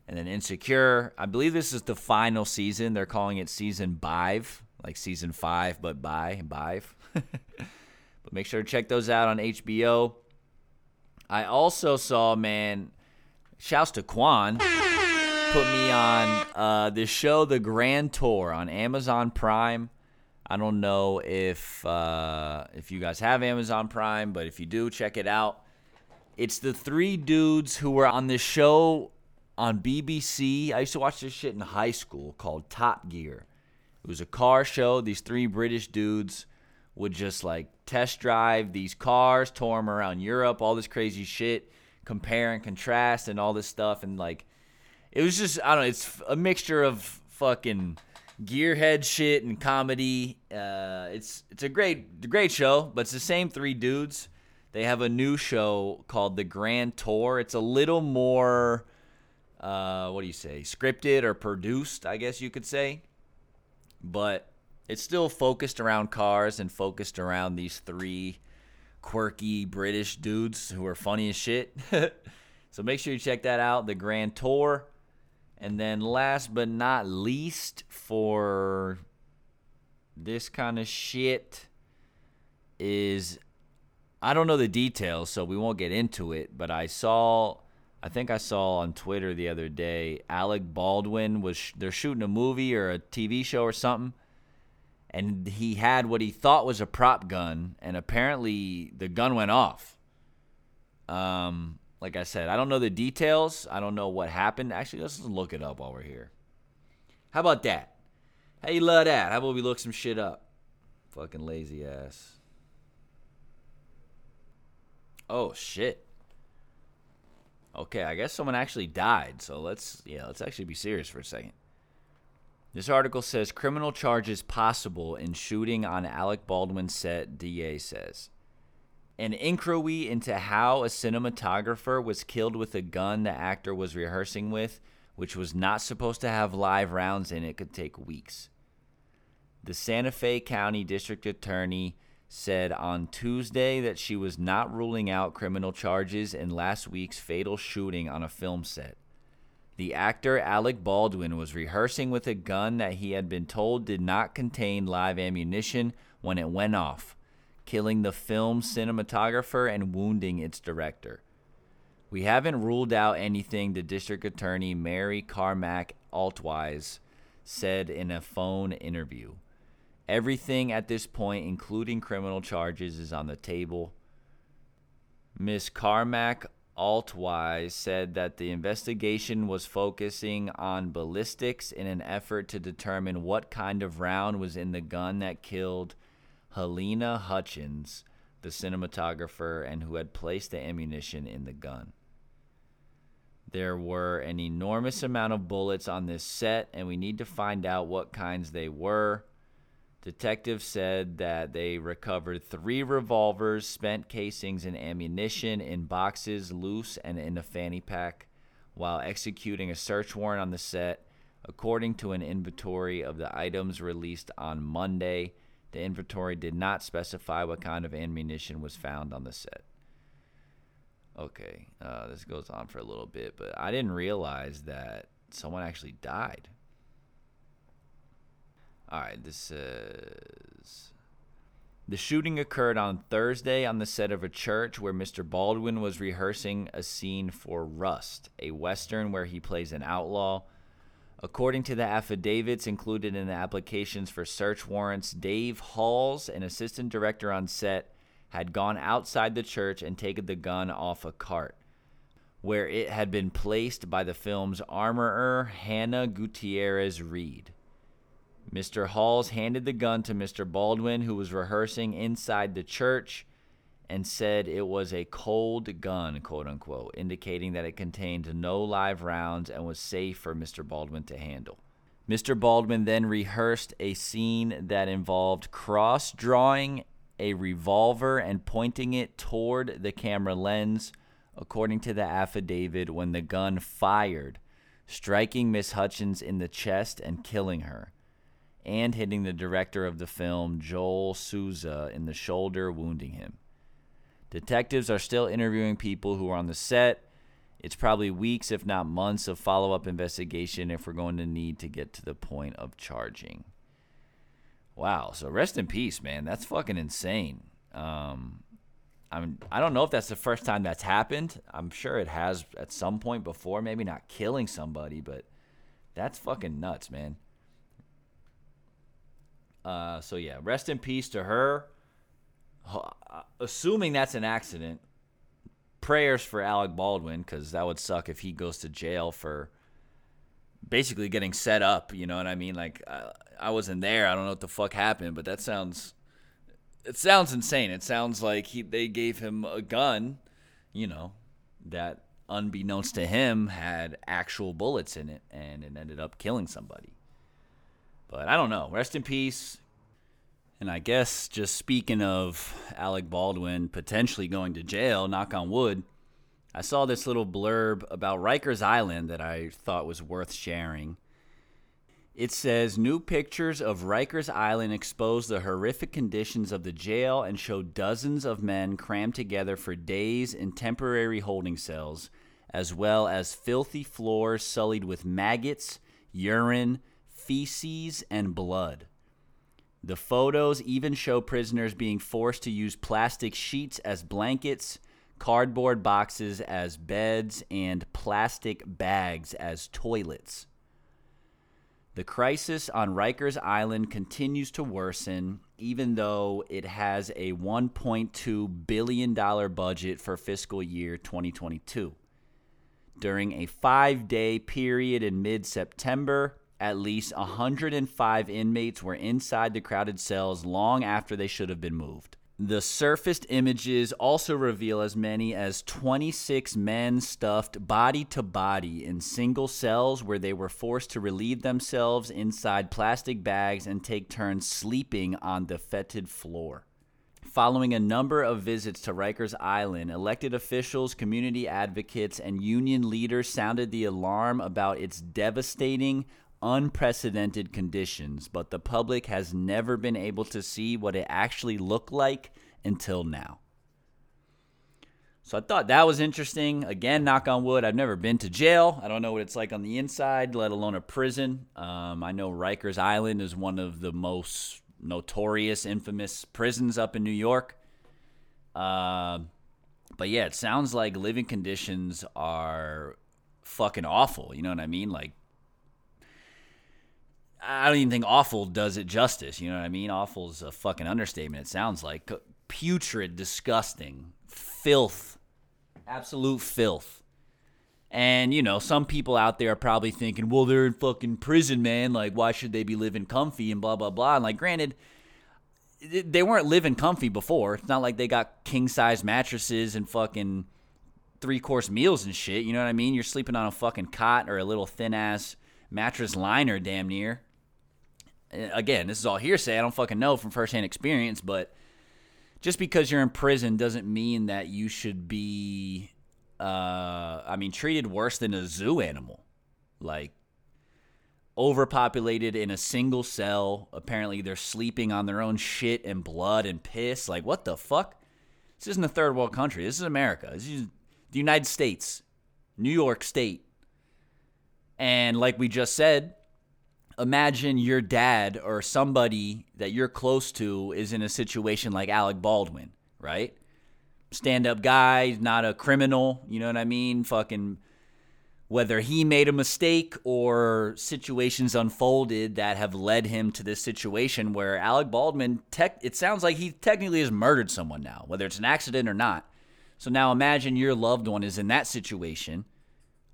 And then Insecure. I believe this is the final season. They're calling it season five, like season five, but by bive. but make sure to check those out on HBO. I also saw, man, shouts to Quan, put me on uh, the show The Grand Tour on Amazon Prime. I don't know if uh, if you guys have Amazon Prime, but if you do, check it out. It's the three dudes who were on this show on BBC. I used to watch this shit in high school called Top Gear. It was a car show. These three British dudes would just like test drive these cars, tour them around Europe, all this crazy shit, compare and contrast, and all this stuff. And like, it was just I don't know. It's a mixture of fucking gearhead shit and comedy. Uh, it's it's a great great show, but it's the same three dudes. They have a new show called The Grand Tour. It's a little more, uh, what do you say, scripted or produced, I guess you could say. But it's still focused around cars and focused around these three quirky British dudes who are funny as shit. so make sure you check that out. The Grand Tour. And then last but not least for this kind of shit is I don't know the details, so we won't get into it, but I saw I think I saw on Twitter the other day Alec Baldwin was sh- they're shooting a movie or a TV show or something and he had what he thought was a prop gun and apparently the gun went off. Um like I said, I don't know the details. I don't know what happened. Actually, let's look it up while we're here. How about that? How you love that? How about we look some shit up? Fucking lazy ass. Oh shit. Okay, I guess someone actually died. So let's yeah, let's actually be serious for a second. This article says criminal charges possible in shooting on Alec Baldwin set, DA says. An inquiry into how a cinematographer was killed with a gun the actor was rehearsing with, which was not supposed to have live rounds in it, could take weeks. The Santa Fe County District Attorney said on Tuesday that she was not ruling out criminal charges in last week's fatal shooting on a film set. The actor Alec Baldwin was rehearsing with a gun that he had been told did not contain live ammunition when it went off, killing the film's cinematographer and wounding its director. We haven't ruled out anything, the district attorney Mary Carmack Altwies said in a phone interview. Everything at this point, including criminal charges, is on the table. Ms. Carmack Altwies said that the investigation was focusing on ballistics in an effort to determine what kind of round was in the gun that killed Halyna Hutchins, the cinematographer, and who had placed the ammunition in the gun. There were an enormous amount of bullets on this set, and we need to find out what kinds they were. Detectives said that they recovered three revolvers, spent casings, and ammunition in boxes, loose and in a fanny pack, while executing a search warrant on the set. According to an inventory of the items released on Monday, the inventory did not specify what kind of ammunition was found on the set. Okay, uh, this goes on for a little bit, but I didn't realize that someone actually died. All right, this is. the shooting occurred on Thursday on the set of a church where Mr. Baldwin was rehearsing a scene for Rust, a western where he plays an outlaw. According to the affidavits included in the applications for search warrants, Dave Halls, an assistant director on set, had gone outside the church and taken the gun off a cart, where it had been placed by the film's armorer, Hannah Gutierrez Reed. Mr. Halls handed the gun to Mr. Baldwin, who was rehearsing inside the church, and said it was a cold gun, quote unquote, indicating that it contained no live rounds and was safe for Mr. Baldwin to handle. Mr. Baldwin then rehearsed a scene that involved cross drawing a revolver and pointing it toward the camera lens, according to the affidavit, when the gun fired, striking Miss Hutchins in the chest and killing her, and hitting the director of the film, Joel Souza, in the shoulder, wounding him. Detectives are still interviewing people who are on the set. It's probably weeks, if not months, of follow up investigation if we're going to need to get to the point of charging. Wow. So rest in peace, man. That's fucking insane. Um, I mean, I don't know if that's the first time that's happened. I'm sure it has at some point before. Maybe not killing somebody, but that's fucking nuts, man. Uh, so yeah, rest in peace to her. Uh, Assuming that's an accident, prayers for Alec Baldwin because that would suck if he goes to jail for basically getting set up. You know what I mean? Like I, I wasn't there. I don't know what the fuck happened, but that sounds it sounds insane. It sounds like he they gave him a gun, you know, that unbeknownst to him had actual bullets in it, and it ended up killing somebody. But I don't know. Rest in peace. And I guess just speaking of Alec Baldwin potentially going to jail, knock on wood, I saw this little blurb about Rikers Island that I thought was worth sharing. It says new pictures of Rikers Island expose the horrific conditions of the jail and show dozens of men crammed together for days in temporary holding cells, as well as filthy floors sullied with maggots, urine, feces, and blood. The photos even show prisoners being forced to use plastic sheets as blankets, cardboard boxes as beds, and plastic bags as toilets. The crisis on Rikers Island continues to worsen, even though it has a $1.2 billion budget for fiscal year 2022. During a five day period in mid September, at least 105 inmates were inside the crowded cells long after they should have been moved. The surfaced images also reveal as many as 26 men stuffed body to body in single cells where they were forced to relieve themselves inside plastic bags and take turns sleeping on the fetid floor. Following a number of visits to Rikers Island, elected officials, community advocates, and union leaders sounded the alarm about its devastating, unprecedented conditions, but the public has never been able to see what it actually looked like until now. So I thought that was interesting. Again, knock on wood, I've never been to jail. I don't know what it's like on the inside, let alone a prison. Um, I know Rikers Island is one of the most notorious, infamous prisons up in New York. Uh, But yeah, it sounds like living conditions are fucking awful. You know what I mean? Like, I don't even think awful does it justice. You know what I mean? Awful is a fucking understatement. It sounds like putrid, disgusting, filth, absolute filth. And you know, some people out there are probably thinking, "Well, they're in fucking prison, man. Like, why should they be living comfy and blah blah blah?" And like, granted, they weren't living comfy before. It's not like they got king size mattresses and fucking three course meals and shit. You know what I mean? You're sleeping on a fucking cot or a little thin ass mattress liner, damn near. Again, this is all hearsay. I don't fucking know from firsthand experience, but just because you're in prison doesn't mean that you should be, uh, I mean, treated worse than a zoo animal. Like, overpopulated in a single cell. Apparently, they're sleeping on their own shit and blood and piss. Like, what the fuck? This isn't a third world country. This is America. This is the United States, New York State. And like we just said, imagine your dad or somebody that you're close to is in a situation like Alec Baldwin, right? Stand up guy, not a criminal, you know what I mean? Fucking whether he made a mistake or situations unfolded that have led him to this situation where Alec Baldwin tech it sounds like he technically has murdered someone now, whether it's an accident or not. So now imagine your loved one is in that situation,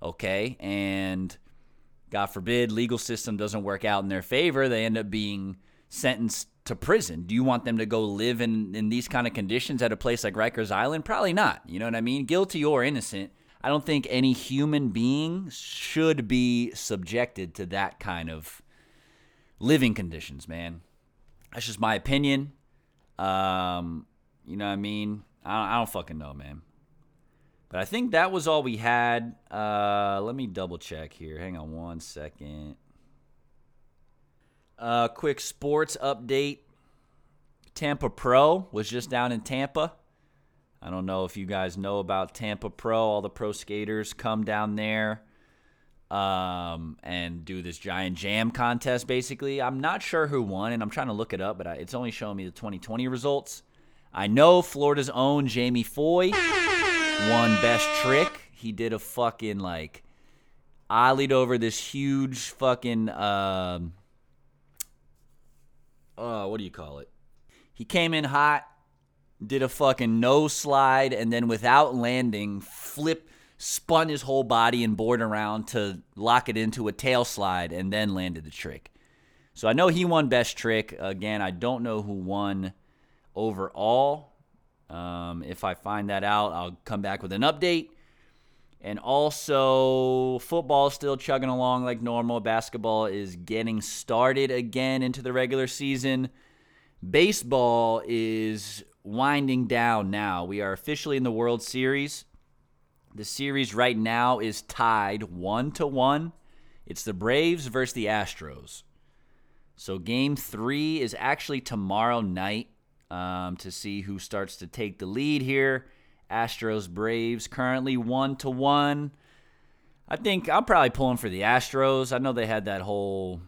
okay? And God forbid legal system doesn't work out in their favor, they end up being sentenced to prison. Do you want them to go live in, in these kind of conditions at a place like Rikers Island? Probably not. You know what I mean? Guilty or innocent. I don't think any human being should be subjected to that kind of living conditions, man. That's just my opinion. Um, you know what I mean? I I don't fucking know, man. But I think that was all we had. Uh, let me double check here. Hang on one second. Uh, quick sports update. Tampa Pro was just down in Tampa. I don't know if you guys know about Tampa Pro. All the pro skaters come down there um, and do this giant jam contest, basically. I'm not sure who won, and I'm trying to look it up, but I, it's only showing me the 2020 results. I know Florida's own Jamie Foy won best trick. He did a fucking like ollied over this huge fucking um uh what do you call it? He came in hot, did a fucking nose slide, and then without landing, flip spun his whole body and board around to lock it into a tail slide and then landed the trick. So I know he won best trick. Again, I don't know who won overall. Um, if I find that out, I'll come back with an update. And also, football is still chugging along like normal. Basketball is getting started again into the regular season. Baseball is winding down now. We are officially in the World Series. The series right now is tied one to one. It's the Braves versus the Astros. So game three is actually tomorrow night um, to see who starts to take the lead here. Astros Braves currently one to one. I think I'm probably pulling for the Astros. I know they had that whole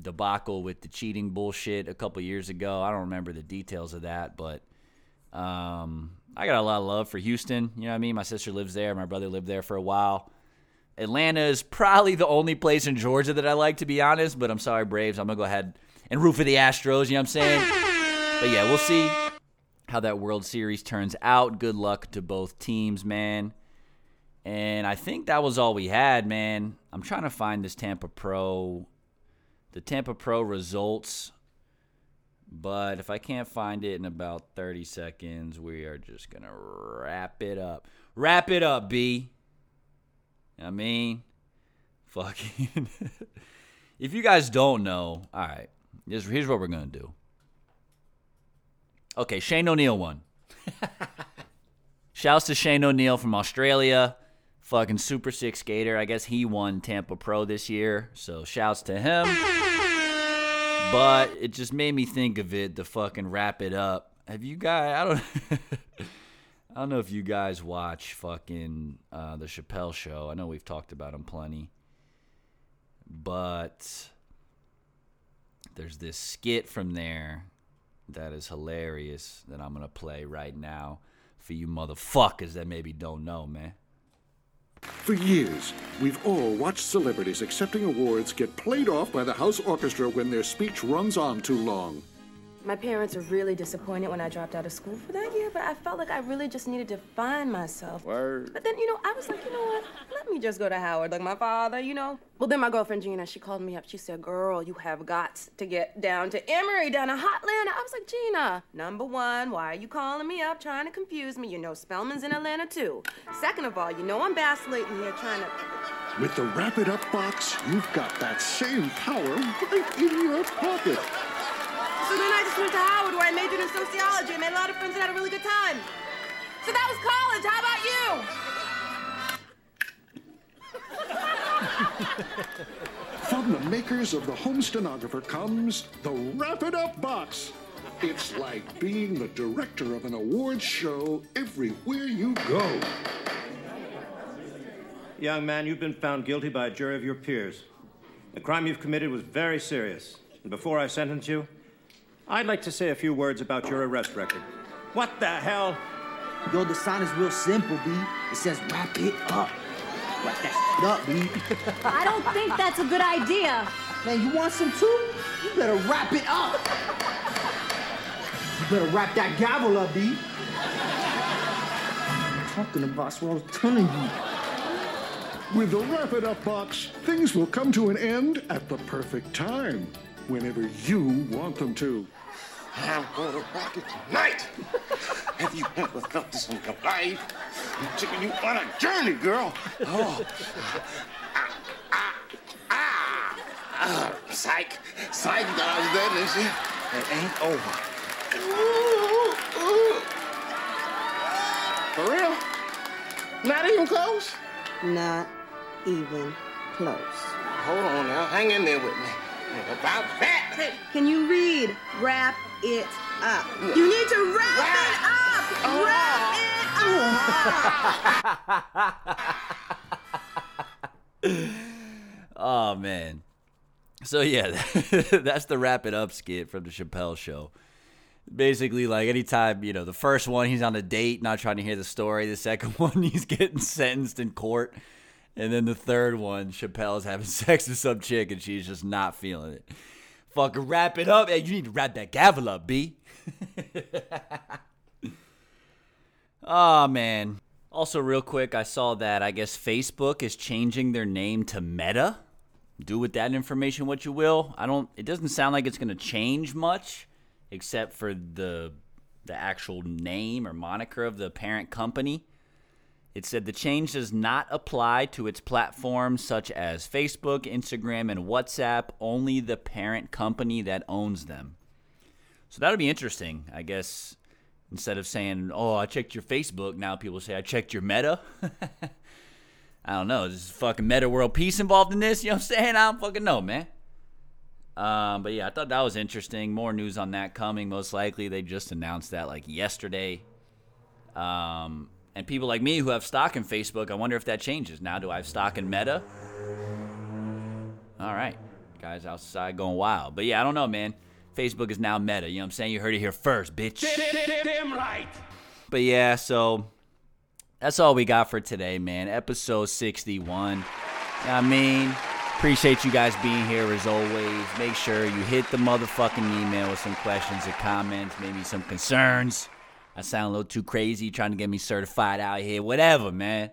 debacle with the cheating bullshit a couple years ago. I don't remember the details of that, but um, I got a lot of love for Houston. You know what I mean? My sister lives there. My brother lived there for a while. Atlanta is probably the only place in Georgia that I like, to be honest. But I'm sorry, Braves. I'm gonna go ahead and root for the Astros. You know what I'm saying? But yeah, we'll see how that World Series turns out. Good luck to both teams, man. And I think that was all we had, man. I'm trying to find this Tampa Pro, the Tampa Pro results. But if I can't find it in about 30 seconds, we are just going to wrap it up. Wrap it up, B. I mean, fucking. if you guys don't know, all right, here's, here's what we're going to do. Okay, Shane O'Neill won. Shouts to Shane O'Neill from Australia. Fucking Super Six skater. I guess he won Tampa Pro this year. So shouts to him. But it just made me think of it to fucking wrap it up. Have you guys I don't I don't know if you guys watch fucking uh, the Chappelle show. I know we've talked about him plenty. But there's this skit from there that is hilarious that I'm to play right now. For you motherfuckers that maybe don't know, man. For years, we've all watched celebrities accepting awards get played off by the house orchestra when their speech runs on too long. My parents were really disappointed when I dropped out of school for that year, but I felt like I really just needed to find myself. Word. But then, you know, I was like, you know what? Let me just go to Howard, like my father, you know? Well, then my girlfriend Gina, she called me up. She said, Girl, you have got to get down to Emory, down to Hotlanta. I was like, Gina, number one, why are you calling me up trying to confuse me? You know, Spelman's in Atlanta too. Second of all, you know I'm vacillating here trying to. With the Wrap It Up box, you've got that same power right in your pocket. So then I just went to Howard where I majored in sociology and made a lot of friends and had a really good time. So that was college. How about you? From the makers of the Home Stenographer comes the Wrap It Up box. It's like being the director of an awards show everywhere you go. Young man, you've been found guilty by a jury of your peers. The crime you've committed was very serious. And before I sentence you, I'd like to say a few words about your arrest record. What the hell? Yo, the sign is real simple, B. It says wrap it up. Wrap that shit up, B. I don't think that's a good idea. Man, you want some too? You better wrap it up. You better wrap that gavel up, B. talking about what I was telling you. With the Wrap It Up box, things will come to an end at the perfect time, whenever you want them to. I'm gonna rock it tonight. Have you ever felt this in your life? I'm taking you on a journey, girl. Oh. Ah, ah, ah. Ah, psych. Psych that, didn't she? It ain't over. Ooh, ooh. For real? Not even close? Not even close. Hold on now. Hang in there with me. About that. Hey, can you read? Wrap it up. You need to wrap it up. Oh, wrap it up. oh man. So yeah, that's the wrap it up skit from the Chappelle show. Basically, like anytime, you know, the first one he's on a date, not trying to hear the story. The second one he's getting sentenced in court. And then the third one, Chappelle's having sex with some chick and she's just not feeling it. Fucking wrap it up. Hey, you need to wrap that gavel up, B. oh man. Also, real quick, I saw that I guess Facebook is changing their name to Meta. Do with that information what you will. I don't. It doesn't sound like it's going to change much, except for the the actual name or moniker of the parent company. It said the change does not apply to its platforms such as Facebook, Instagram, and WhatsApp. Only the parent company that owns them. So that'll be interesting, I guess. Instead of saying, "Oh, I checked your Facebook," now people say, "I checked your Meta." I don't know. Is fucking Metta World Peace involved in this? You know what I'm saying? I don't fucking know, man. Um, but yeah, I thought that was interesting. More news on that coming. Most likely, they just announced that like yesterday. Um, and people like me who have stock in Facebook, I wonder if that changes. Now, do I have stock in Meta? All right, guys outside going wild. But yeah, I don't know, man. Facebook is now Meta. You know what I'm saying? You heard it here first, bitch. Damn right. But yeah, so that's all we got for today, man. Episode 61. I mean, appreciate you guys being here as always. Make sure you hit the motherfucking email with some questions or comments, maybe some concerns. I sound a little too crazy trying to get me certified out here. Whatever, man.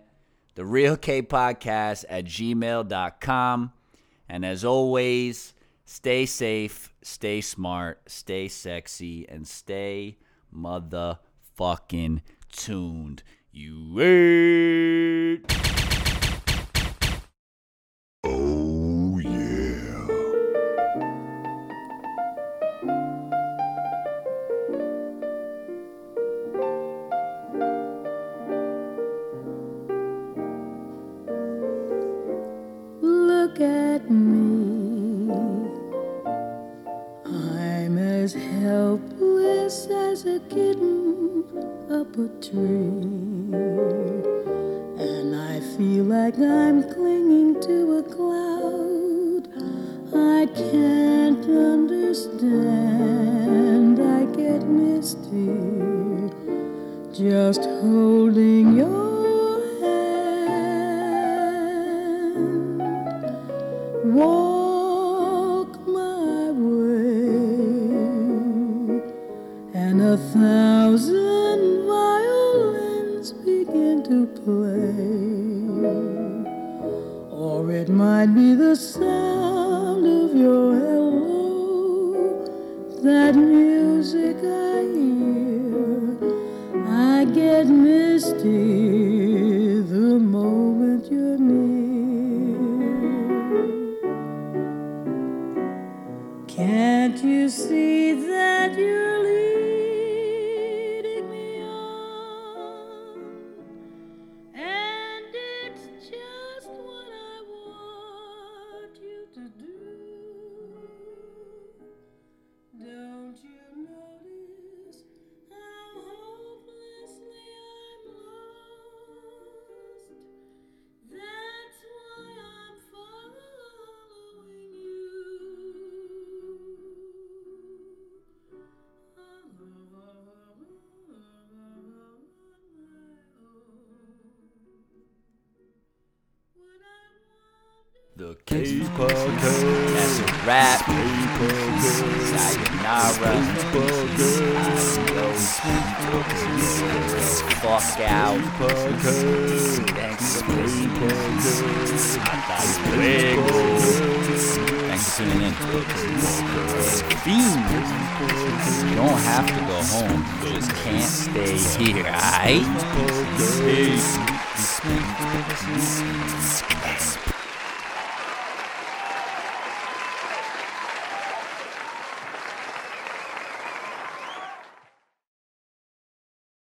The Real K Podcast at gmail.com. And as always, stay safe, stay smart, stay sexy, and stay motherfucking tuned. You wait. Oh, just holding